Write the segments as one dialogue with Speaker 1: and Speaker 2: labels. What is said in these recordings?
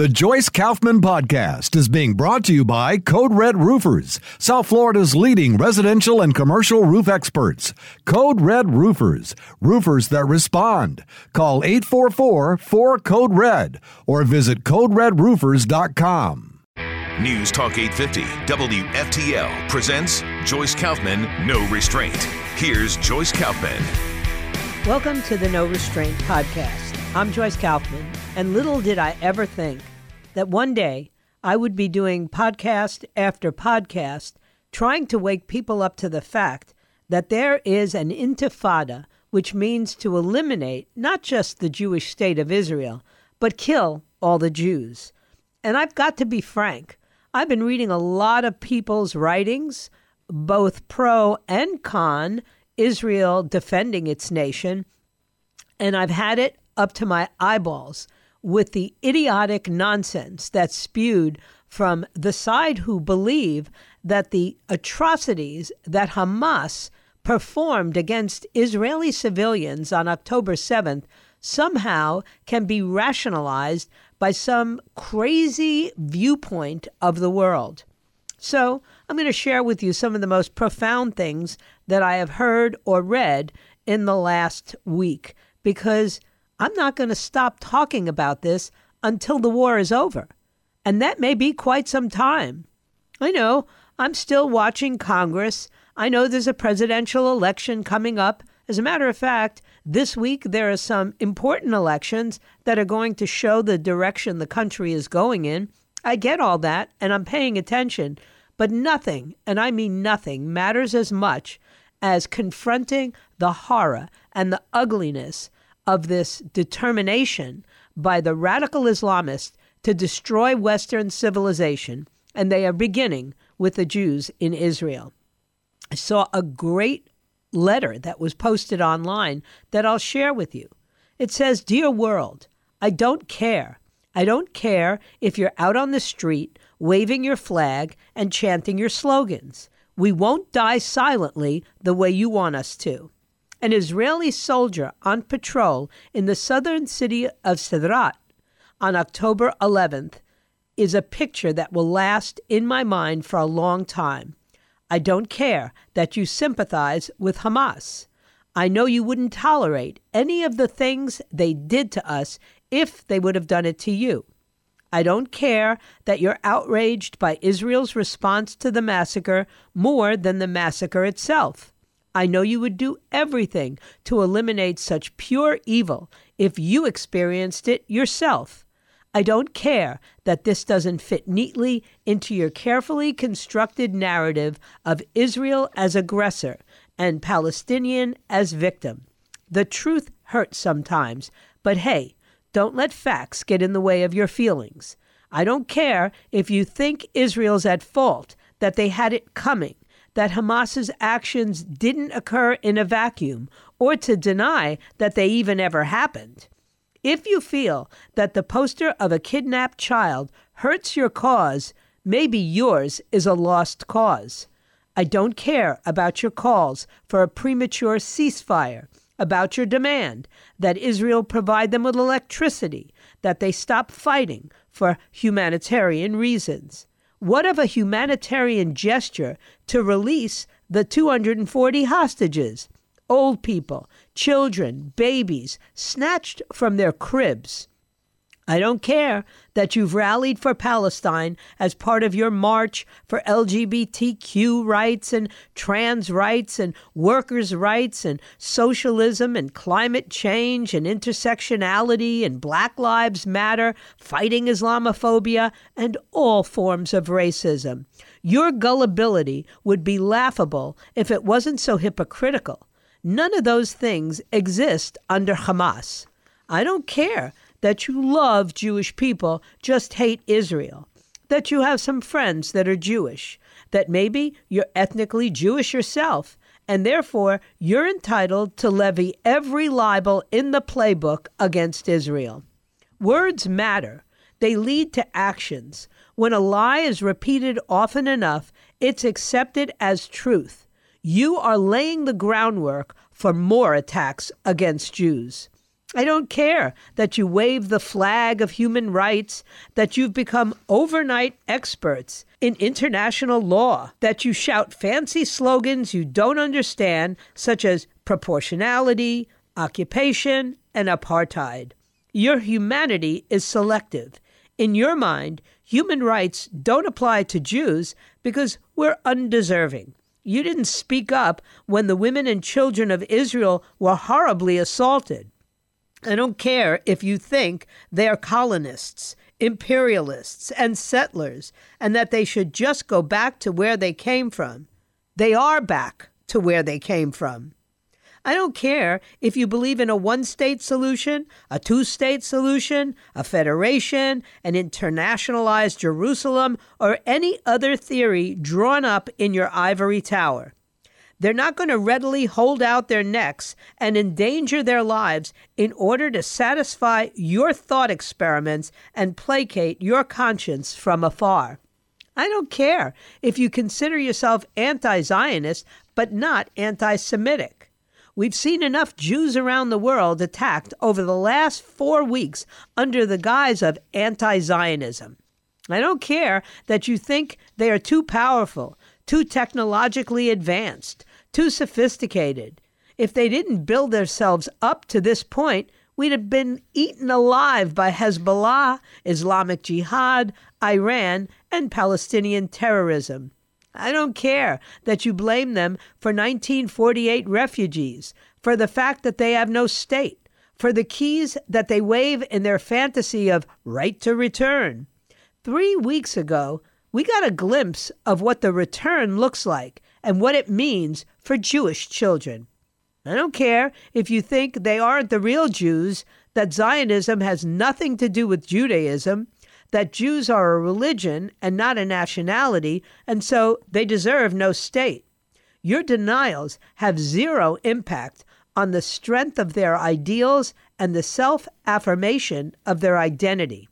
Speaker 1: The Joyce Kaufman Podcast is being brought to you by Code Red Roofers, South Florida's leading residential and commercial roof experts. Code Red Roofers, roofers that respond. Call 844 4 Code Red or visit CodeRedRoofers.com.
Speaker 2: News Talk 850 WFTL presents Joyce Kaufman No Restraint. Here's Joyce Kaufman.
Speaker 3: Welcome to the No Restraint Podcast. I'm Joyce Kaufman, and little did I ever think that one day I would be doing podcast after podcast trying to wake people up to the fact that there is an intifada, which means to eliminate not just the Jewish state of Israel, but kill all the Jews. And I've got to be frank, I've been reading a lot of people's writings, both pro and con, Israel defending its nation, and I've had it up to my eyeballs with the idiotic nonsense that's spewed from the side who believe that the atrocities that Hamas performed against Israeli civilians on October 7th somehow can be rationalized by some crazy viewpoint of the world. So, I'm going to share with you some of the most profound things that I have heard or read in the last week because I'm not going to stop talking about this until the war is over. And that may be quite some time. I know, I'm still watching Congress. I know there's a presidential election coming up. As a matter of fact, this week there are some important elections that are going to show the direction the country is going in. I get all that, and I'm paying attention. But nothing, and I mean nothing, matters as much as confronting the horror and the ugliness of this determination by the radical Islamists to destroy Western civilization, and they are beginning with the Jews in Israel. I saw a great letter that was posted online that I'll share with you. It says, Dear world, I don't care. I don't care if you're out on the street waving your flag and chanting your slogans. We won't die silently the way you want us to. An Israeli soldier on patrol in the southern city of Sderot on October 11th is a picture that will last in my mind for a long time. I don't care that you sympathize with Hamas. I know you wouldn't tolerate any of the things they did to us if they would have done it to you. I don't care that you're outraged by Israel's response to the massacre more than the massacre itself. I know you would do everything to eliminate such pure evil if you experienced it yourself. I don't care that this doesn't fit neatly into your carefully constructed narrative of Israel as aggressor and Palestinian as victim. The truth hurts sometimes, but hey, don't let facts get in the way of your feelings. I don't care if you think Israel's at fault, that they had it coming, that Hamas's actions didn't occur in a vacuum or to deny that they even ever happened. If you feel that the poster of a kidnapped child hurts your cause, maybe yours is a lost cause. I don't care about your calls for a premature ceasefire, about your demand that Israel provide them with electricity, that they stop fighting for humanitarian reasons. What of a humanitarian gesture to release the 240 hostages? Old people, children, babies, snatched from their cribs. I don't care that you've rallied for Palestine as part of your march for LGBTQ rights and trans rights and workers' rights and socialism and climate change and intersectionality and Black Lives Matter, fighting Islamophobia, and all forms of racism. Your gullibility would be laughable if it wasn't so hypocritical. None of those things exist under Hamas. I don't care that you love Jewish people, just hate Israel, that you have some friends that are Jewish, that maybe you're ethnically Jewish yourself, and therefore you're entitled to levy every libel in the playbook against Israel. Words matter. They lead to actions. When a lie is repeated often enough, it's accepted as truth. You are laying the groundwork for more attacks against Jews. I don't care that you wave the flag of human rights, that you've become overnight experts in international law, that you shout fancy slogans you don't understand, such as proportionality, occupation, and apartheid. Your humanity is selective. In your mind, human rights don't apply to Jews because we're undeserving. You didn't speak up when the women and children of Israel were horribly assaulted. I don't care if you think they are colonists, imperialists, and settlers, and that they should just go back to where they came from. They are back to where they came from. I don't care if you believe in a one state solution, a two state solution, a federation, an internationalized Jerusalem, or any other theory drawn up in your ivory tower. They're not going to readily hold out their necks and endanger their lives in order to satisfy your thought experiments and placate your conscience from afar. I don't care if you consider yourself anti Zionist but not anti Semitic. We've seen enough Jews around the world attacked over the last four weeks under the guise of anti Zionism. I don't care that you think they are too powerful, too technologically advanced, too sophisticated. If they didn't build themselves up to this point, we'd have been eaten alive by Hezbollah, Islamic Jihad, Iran, and Palestinian terrorism. I don't care that you blame them for 1948 refugees, for the fact that they have no state, for the keys that they wave in their fantasy of right to return. Three weeks ago, we got a glimpse of what the return looks like and what it means for Jewish children. I don't care if you think they aren't the real Jews, that Zionism has nothing to do with Judaism, that Jews are a religion and not a nationality, and so they deserve no state. Your denials have zero impact on the strength of their ideals and the self affirmation of their identity.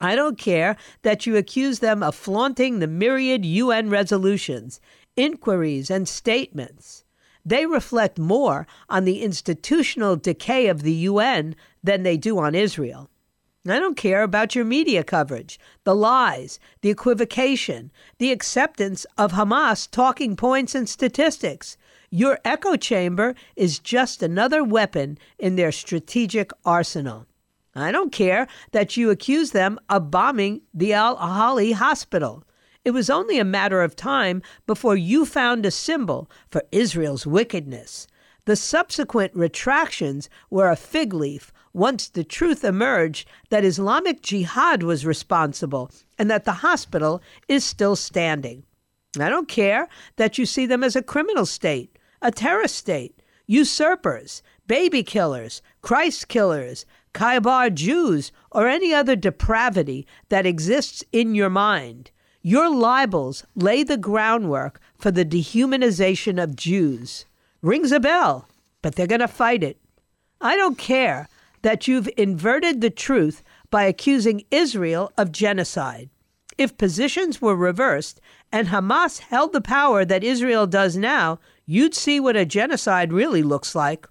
Speaker 3: I don't care that you accuse them of flaunting the myriad UN resolutions inquiries, and statements. They reflect more on the institutional decay of the UN than they do on Israel. I don't care about your media coverage, the lies, the equivocation, the acceptance of Hamas talking points and statistics. Your echo chamber is just another weapon in their strategic arsenal. I don't care that you accuse them of bombing the Al Ahli hospital. It was only a matter of time before you found a symbol for Israel's wickedness. The subsequent retractions were a fig leaf once the truth emerged that Islamic Jihad was responsible and that the hospital is still standing. I don't care that you see them as a criminal state, a terrorist state, usurpers, baby killers, Christ killers, Khaybar Jews, or any other depravity that exists in your mind. Your libels lay the groundwork for the dehumanization of Jews. Rings a bell, but they're going to fight it. I don't care that you've inverted the truth by accusing Israel of genocide. If positions were reversed and Hamas held the power that Israel does now, you'd see what a genocide really looks like.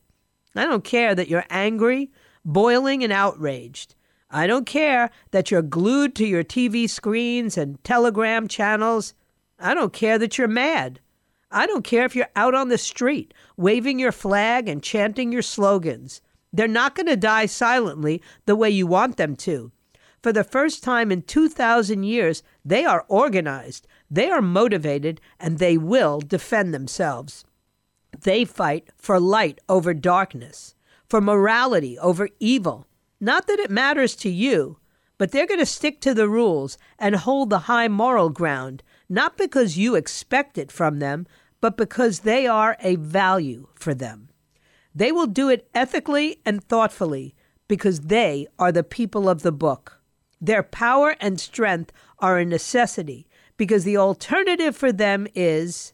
Speaker 3: I don't care that you're angry, boiling, and outraged. I don't care that you're glued to your TV screens and telegram channels. I don't care that you're mad. I don't care if you're out on the street waving your flag and chanting your slogans. They're not going to die silently the way you want them to. For the first time in 2,000 years, they are organized, they are motivated, and they will defend themselves. They fight for light over darkness, for morality over evil, not that it matters to you, but they're going to stick to the rules and hold the high moral ground, not because you expect it from them, but because they are a value for them. They will do it ethically and thoughtfully because they are the people of the book. Their power and strength are a necessity because the alternative for them is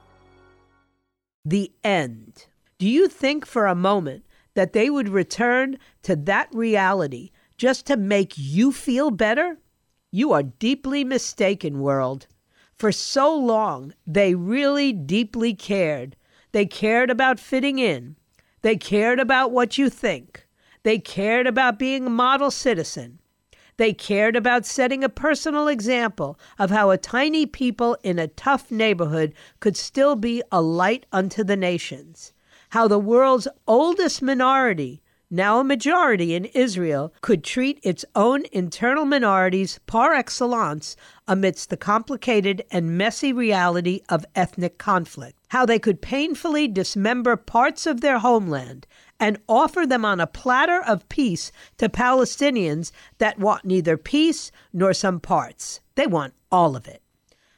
Speaker 3: the end. Do you think for a moment that they would return to that reality just to make you feel better? You are deeply mistaken, world. For so long, they really deeply cared. They cared about fitting in. They cared about what you think. They cared about being a model citizen. They cared about setting a personal example of how a tiny people in a tough neighborhood could still be a light unto the nations, how the world's oldest minority, now a majority in Israel, could treat its own internal minorities par excellence amidst the complicated and messy reality of ethnic conflict, how they could painfully dismember parts of their homeland and offer them on a platter of peace to Palestinians that want neither peace nor some parts. They want all of it.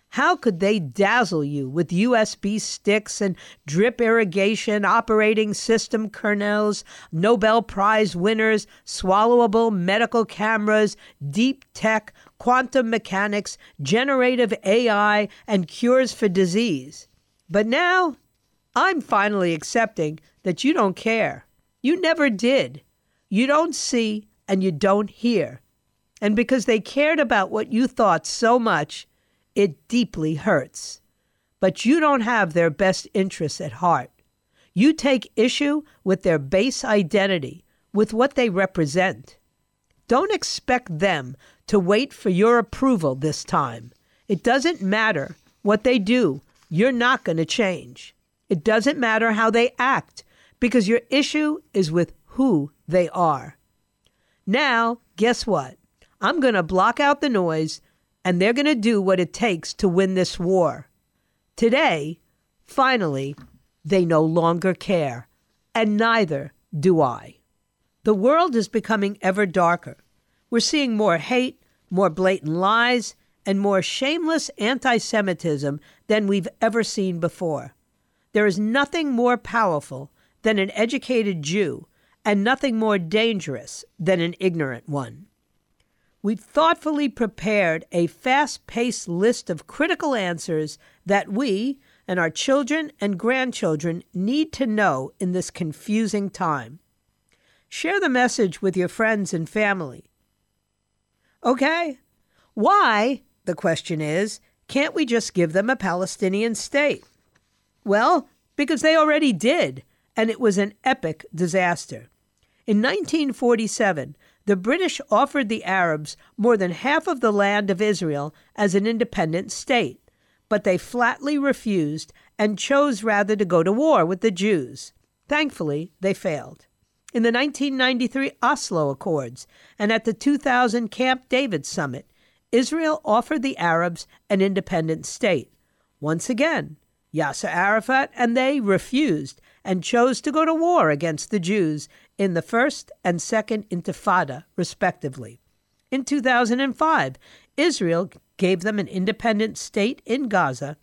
Speaker 3: How could they dazzle you with USB sticks and drip irrigation, operating system kernels, Nobel Prize winners, swallowable medical cameras, deep tech, quantum mechanics, generative AI, and cures for disease? But now, I'm finally accepting that you don't care. You never did. You don't see and you don't hear. And because they cared about what you thought so much, it deeply hurts. But you don't have their best interests at heart. You take issue with their base identity, with what they represent. Don't expect them to wait for your approval this time. It doesn't matter what they do, you're not going to change. It doesn't matter how they act, because your issue is with who they are. Now, guess what? I'm going to block out the noise and they're going to do what it takes to win this war. Today, finally, they no longer care, and neither do I. The world is becoming ever darker. We're seeing more hate, more blatant lies, and more shameless anti Semitism than we've ever seen before. There is nothing more powerful than an educated Jew, and nothing more dangerous than an ignorant one. We've thoughtfully prepared a fast paced list of critical answers that we and our children and grandchildren need to know in this confusing time. Share the message with your friends and family. Okay, why, the question is, can't we just give them a Palestinian state? Well, because they already did and it was an epic disaster. In 1947, the British offered the Arabs more than half of the land of Israel as an independent state, but they flatly refused and chose rather to go to war with the Jews. Thankfully, they failed. In the 1993 Oslo Accords and at the 2000 Camp David Summit, Israel offered the Arabs an independent state. Once again, Yasser Arafat and they refused and chose to go to war against the Jews in the First and Second Intifada, respectively. In 2005, Israel gave them an independent state in Gaza,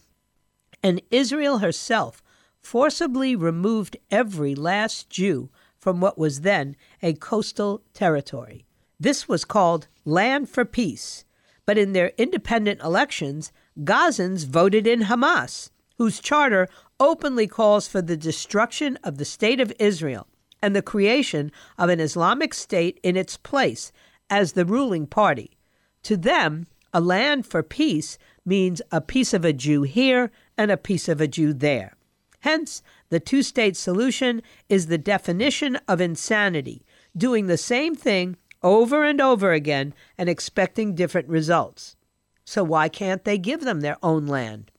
Speaker 3: and Israel herself forcibly removed every last Jew from what was then a coastal territory. This was called Land for Peace, but in their independent elections, Gazans voted in Hamas, whose charter openly calls for the destruction of the State of Israel and the creation of an Islamic State in its place as the ruling party. To them, a land for peace means a piece of a Jew here and a piece of a Jew there. Hence, the two state solution is the definition of insanity, doing the same thing over and over again and expecting different results. So, why can't they give them their own land?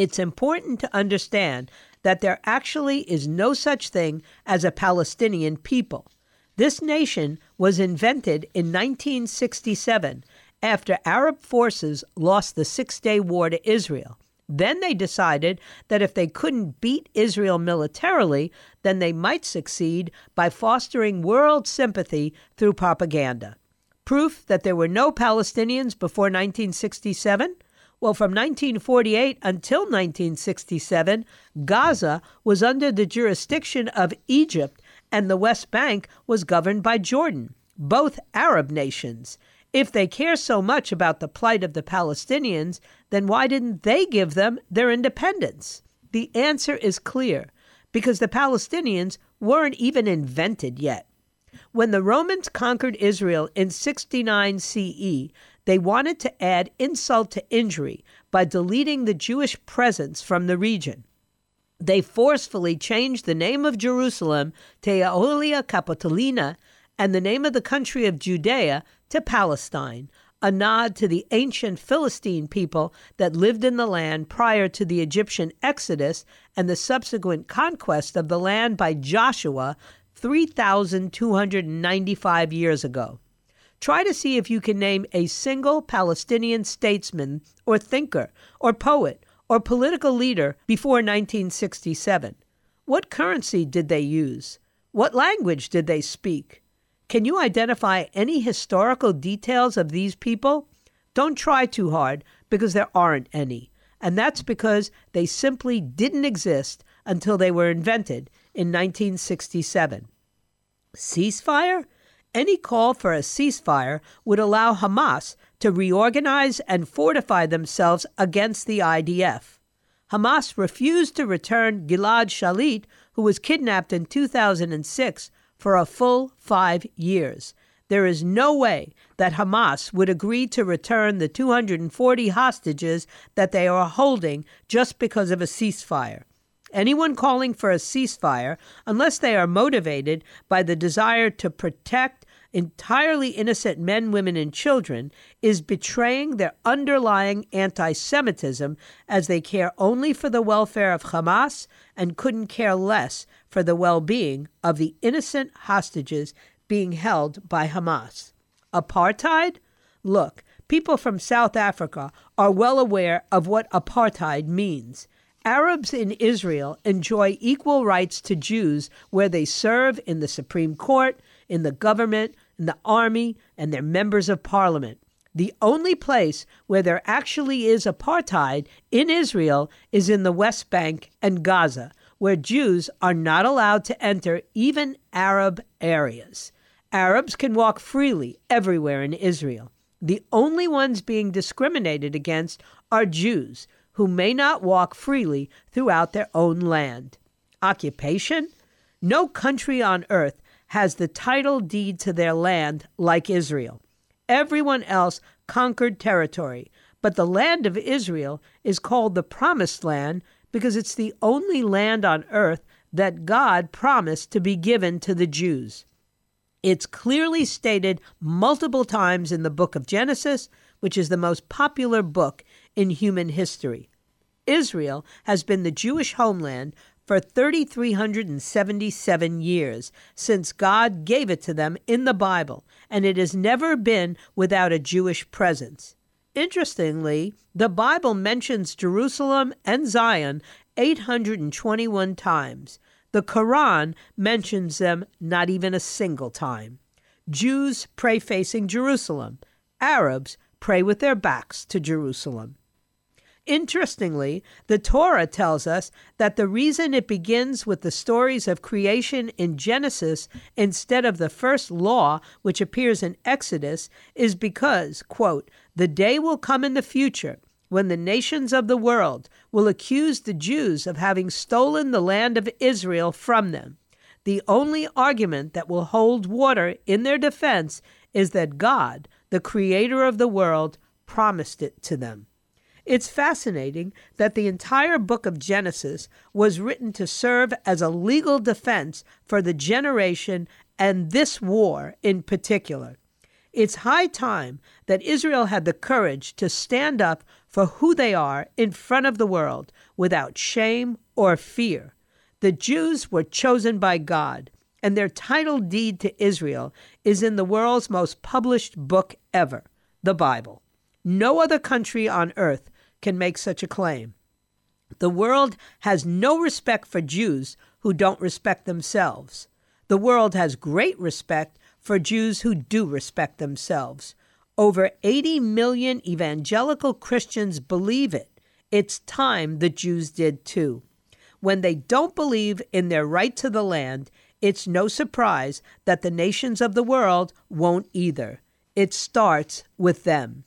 Speaker 3: It's important to understand that there actually is no such thing as a Palestinian people. This nation was invented in 1967 after Arab forces lost the Six Day War to Israel. Then they decided that if they couldn't beat Israel militarily, then they might succeed by fostering world sympathy through propaganda. Proof that there were no Palestinians before 1967? Well, from 1948 until 1967, Gaza was under the jurisdiction of Egypt and the West Bank was governed by Jordan, both Arab nations. If they care so much about the plight of the Palestinians, then why didn't they give them their independence? The answer is clear because the Palestinians weren't even invented yet. When the Romans conquered Israel in 69 CE, they wanted to add insult to injury by deleting the Jewish presence from the region. They forcefully changed the name of Jerusalem to Aelia Capitolina and the name of the country of Judea to Palestine, a nod to the ancient Philistine people that lived in the land prior to the Egyptian exodus and the subsequent conquest of the land by Joshua 3,295 years ago. Try to see if you can name a single Palestinian statesman or thinker or poet or political leader before 1967. What currency did they use? What language did they speak? Can you identify any historical details of these people? Don't try too hard because there aren't any. And that's because they simply didn't exist until they were invented in 1967. Ceasefire? Any call for a ceasefire would allow Hamas to reorganize and fortify themselves against the IDF. Hamas refused to return Gilad Shalit, who was kidnapped in 2006, for a full five years. There is no way that Hamas would agree to return the 240 hostages that they are holding just because of a ceasefire. Anyone calling for a ceasefire, unless they are motivated by the desire to protect entirely innocent men, women, and children, is betraying their underlying anti Semitism as they care only for the welfare of Hamas and couldn't care less for the well being of the innocent hostages being held by Hamas. Apartheid? Look, people from South Africa are well aware of what apartheid means. Arabs in Israel enjoy equal rights to Jews where they serve in the Supreme Court, in the government, in the army, and they're members of parliament. The only place where there actually is apartheid in Israel is in the West Bank and Gaza, where Jews are not allowed to enter even Arab areas. Arabs can walk freely everywhere in Israel. The only ones being discriminated against are Jews, who may not walk freely throughout their own land. Occupation? No country on earth has the title deed to their land like Israel. Everyone else conquered territory, but the land of Israel is called the Promised Land because it's the only land on earth that God promised to be given to the Jews. It's clearly stated multiple times in the book of Genesis, which is the most popular book in human history. Israel has been the Jewish homeland for 3,377 years since God gave it to them in the Bible, and it has never been without a Jewish presence. Interestingly, the Bible mentions Jerusalem and Zion 821 times. The Quran mentions them not even a single time. Jews pray facing Jerusalem. Arabs pray with their backs to Jerusalem. Interestingly, the Torah tells us that the reason it begins with the stories of creation in Genesis instead of the first law, which appears in Exodus, is because, quote, the day will come in the future when the nations of the world will accuse the Jews of having stolen the land of Israel from them. The only argument that will hold water in their defense is that God, the creator of the world, promised it to them. It's fascinating that the entire book of Genesis was written to serve as a legal defense for the generation and this war in particular. It's high time that Israel had the courage to stand up for who they are in front of the world without shame or fear. The Jews were chosen by God. and their title deed to Israel is in the world's most published book ever, the Bible. No other country on earth can make such a claim. The world has no respect for Jews who don't respect themselves. The world has great respect for Jews who do respect themselves. Over 80 million evangelical Christians believe it. It's time the Jews did too. When they don't believe in their right to the land, it's no surprise that the nations of the world won't either. It starts with them.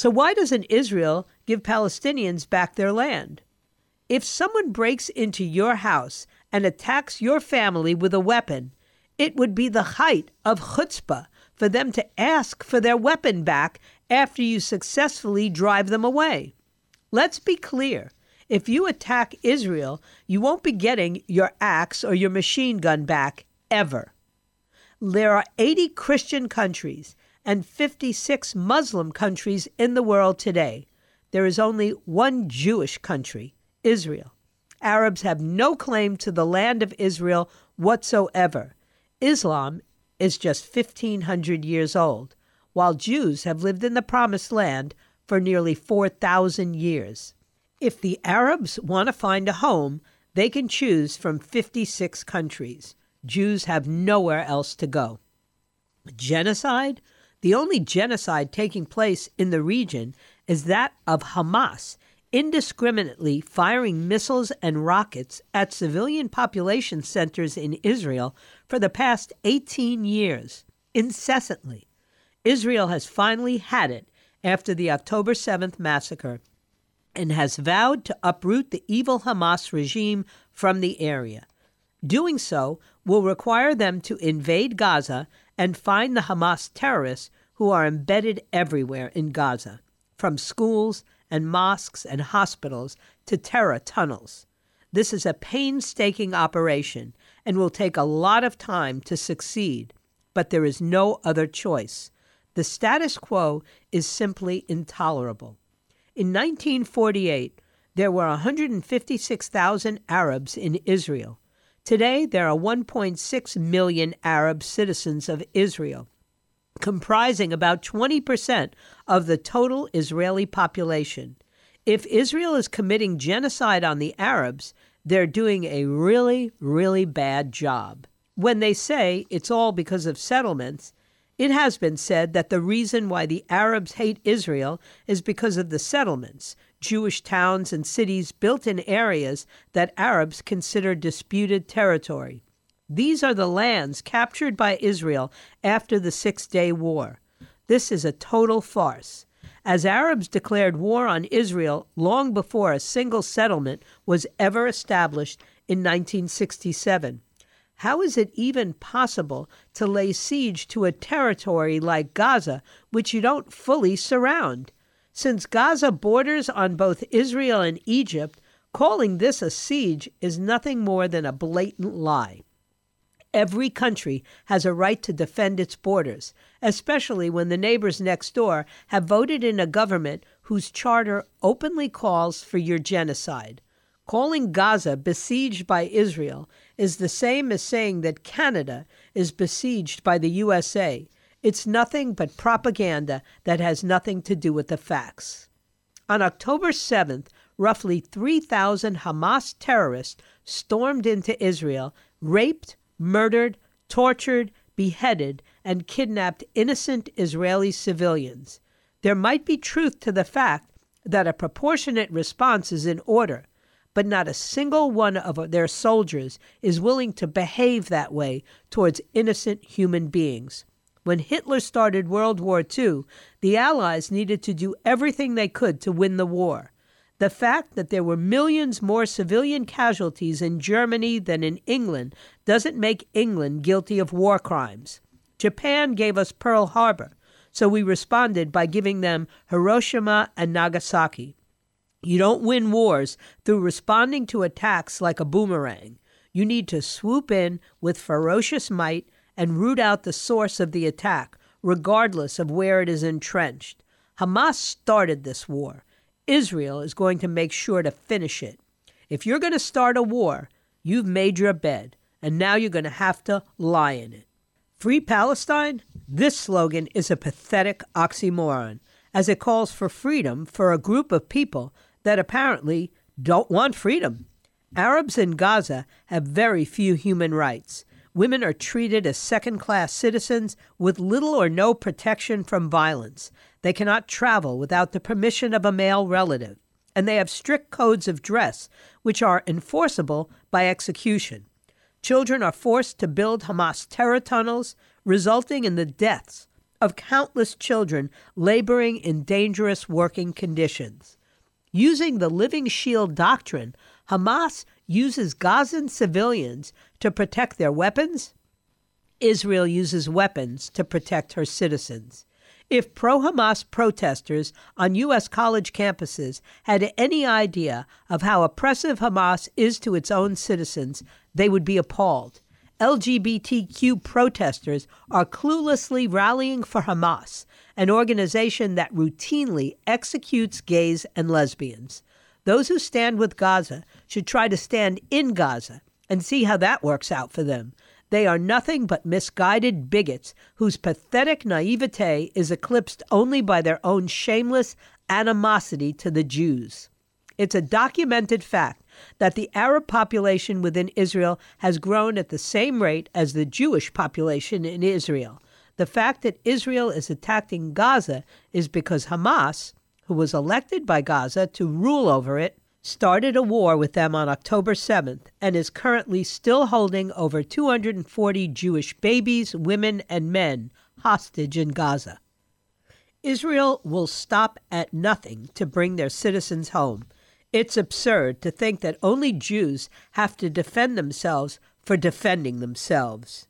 Speaker 3: So, why doesn't Israel give Palestinians back their land? If someone breaks into your house and attacks your family with a weapon, it would be the height of chutzpah for them to ask for their weapon back after you successfully drive them away. Let's be clear. If you attack Israel, you won't be getting your axe or your machine gun back ever. There are 80 Christian countries and 56 Muslim countries in the world today. There is only one Jewish country, Israel. Arabs have no claim to the land of Israel whatsoever. Islam is just 1,500 years old, while Jews have lived in the Promised Land for nearly 4,000 years. If the Arabs want to find a home, they can choose from 56 countries. Jews have nowhere else to go. Genocide? The only genocide taking place in the region is that of Hamas, indiscriminately firing missiles and rockets at civilian population centers in Israel for the past 18 years, incessantly. Israel has finally had it after the October 7th massacre and has vowed to uproot the evil Hamas regime from the area. Doing so will require them to invade Gaza and find the Hamas terrorists who are embedded everywhere in Gaza, from schools and mosques and hospitals to terror tunnels. This is a painstaking operation and will take a lot of time to succeed, but there is no other choice. The status quo is simply intolerable. In 1948, there were 156,000 Arabs in Israel. Today, there are 1.6 million Arab citizens of Israel, comprising about 20% of the total Israeli population. If Israel is committing genocide on the Arabs, they're doing a really, really bad job. When they say it's all because of settlements, it has been said that the reason why the Arabs hate Israel is because of the settlements, Jewish towns and cities built in areas that Arabs consider disputed territory. These are the lands captured by Israel after the Six Day War. This is a total farce. As Arabs declared war on Israel long before a single settlement was ever established in 1967. How is it even possible to lay siege to a territory like Gaza, which you don't fully surround? Since Gaza borders on both Israel and Egypt, calling this a siege is nothing more than a blatant lie. Every country has a right to defend its borders, especially when the neighbors next door have voted in a government whose charter openly calls for your genocide. Calling Gaza besieged by Israel is the same as saying that Canada is besieged by the USA. It's nothing but propaganda that has nothing to do with the facts. On October 7th, roughly 3,000 Hamas terrorists stormed into Israel, raped, murdered, tortured, beheaded, and kidnapped innocent Israeli civilians. There might be truth to the fact that a proportionate response is in order but not a single one of their soldiers is willing to behave that way towards innocent human beings. When Hitler started World War II, the Allies needed to do everything they could to win the war. The fact that there were millions more civilian casualties in Germany than in England doesn't make England guilty of war crimes. Japan gave us Pearl Harbor, so we responded by giving them Hiroshima and Nagasaki. You don't win wars through responding to attacks like a boomerang. You need to swoop in with ferocious might and root out the source of the attack, regardless of where it is entrenched. Hamas started this war. Israel is going to make sure to finish it. If you're going to start a war, you've made your bed. and now you're going to have to lie in it. Free Palestine? This slogan is a pathetic oxymoron, as it calls for freedom for a group of people that apparently don't want freedom. Arabs in Gaza have very few human rights. Women are treated as second class citizens with little or no protection from violence. They cannot travel without the permission of a male relative. And they have strict codes of dress, which are enforceable by execution. Children are forced to build Hamas terror tunnels, resulting in the deaths of countless children laboring in dangerous working conditions. Using the Living Shield doctrine, Hamas uses Gazan civilians to protect their weapons. Israel uses weapons to protect her citizens. If pro Hamas protesters on U.S. college campuses had any idea of how oppressive Hamas is to its own citizens, they would be appalled. LGBTQ protesters are cluelessly rallying for Hamas, an organization that routinely executes gays and lesbians. Those who stand with Gaza should try to stand in Gaza and see how that works out for them. They are nothing but misguided bigots whose pathetic naivete is eclipsed only by their own shameless animosity to the Jews. It's a documented fact that the Arab population within Israel has grown at the same rate as the Jewish population in Israel. The fact that Israel is attacking Gaza is because Hamas, who was elected by Gaza to rule over it, started a war with them on October 7th and is currently still holding over 240 Jewish babies, women, and men hostage in Gaza. Israel will stop at nothing to bring their citizens home. It's absurd to think that only Jews have to defend themselves for defending themselves.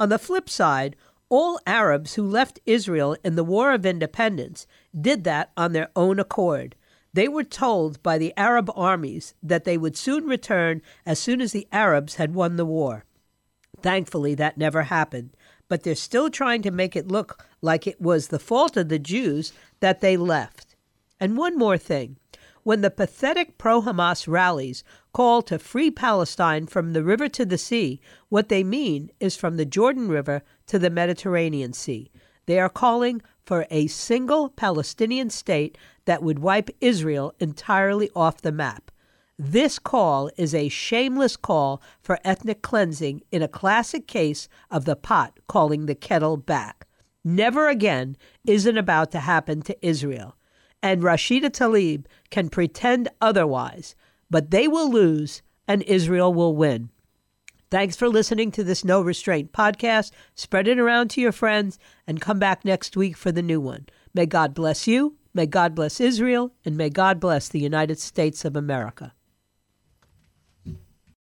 Speaker 3: On the flip side, all Arabs who left Israel in the War of Independence did that on their own accord. They were told by the Arab armies that they would soon return as soon as the Arabs had won the war. Thankfully, that never happened, but they're still trying to make it look like it was the fault of the Jews that they left. And one more thing. When the pathetic pro Hamas rallies call to free Palestine from the river to the sea, what they mean is from the Jordan River to the Mediterranean Sea. They are calling for a single Palestinian state that would wipe Israel entirely off the map. This call is a shameless call for ethnic cleansing in a classic case of the pot calling the kettle back. Never again isn't about to happen to Israel. And Rashida Tlaib can pretend otherwise, but they will lose and Israel will win. Thanks for listening to this No Restraint podcast. Spread it around to your friends and come back next week for the new one. May God bless you, may God bless Israel, and may God bless the United States of America.